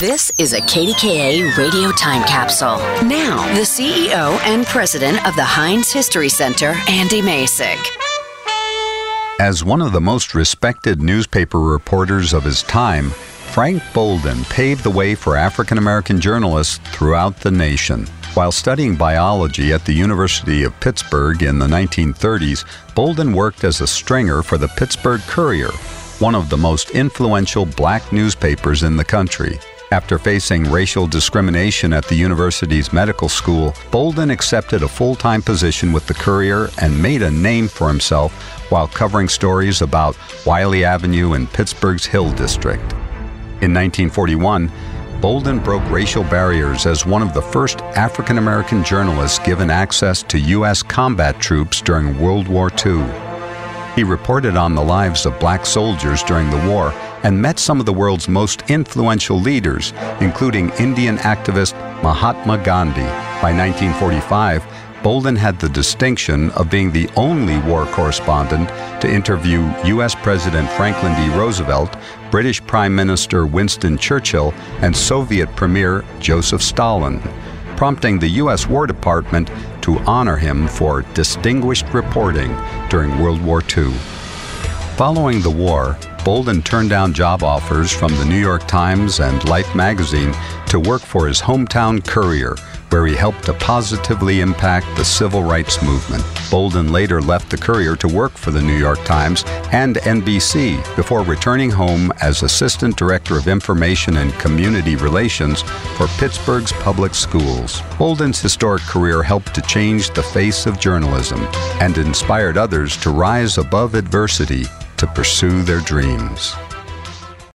This is a KDKA radio time capsule. Now, the CEO and president of the Heinz History Center, Andy Masich. As one of the most respected newspaper reporters of his time, Frank Bolden paved the way for African American journalists throughout the nation. While studying biology at the University of Pittsburgh in the 1930s, Bolden worked as a stringer for the Pittsburgh Courier, one of the most influential black newspapers in the country. After facing racial discrimination at the university's medical school, Bolden accepted a full time position with the Courier and made a name for himself while covering stories about Wylie Avenue in Pittsburgh's Hill District. In 1941, Bolden broke racial barriers as one of the first African American journalists given access to U.S. combat troops during World War II. He reported on the lives of black soldiers during the war and met some of the world's most influential leaders, including Indian activist Mahatma Gandhi. By 1945, Bolden had the distinction of being the only war correspondent to interview U.S. President Franklin D. Roosevelt, British Prime Minister Winston Churchill, and Soviet Premier Joseph Stalin, prompting the U.S. War Department to honor him for distinguished reporting during World War II. Following the war, Bolden turned down job offers from the New York Times and Life magazine to work for his hometown Courier, where he helped to positively impact the civil rights movement. Bolden later left the Courier to work for the New York Times and NBC before returning home as Assistant Director of Information and Community Relations for Pittsburgh's public schools. Bolden's historic career helped to change the face of journalism and inspired others to rise above adversity to pursue their dreams.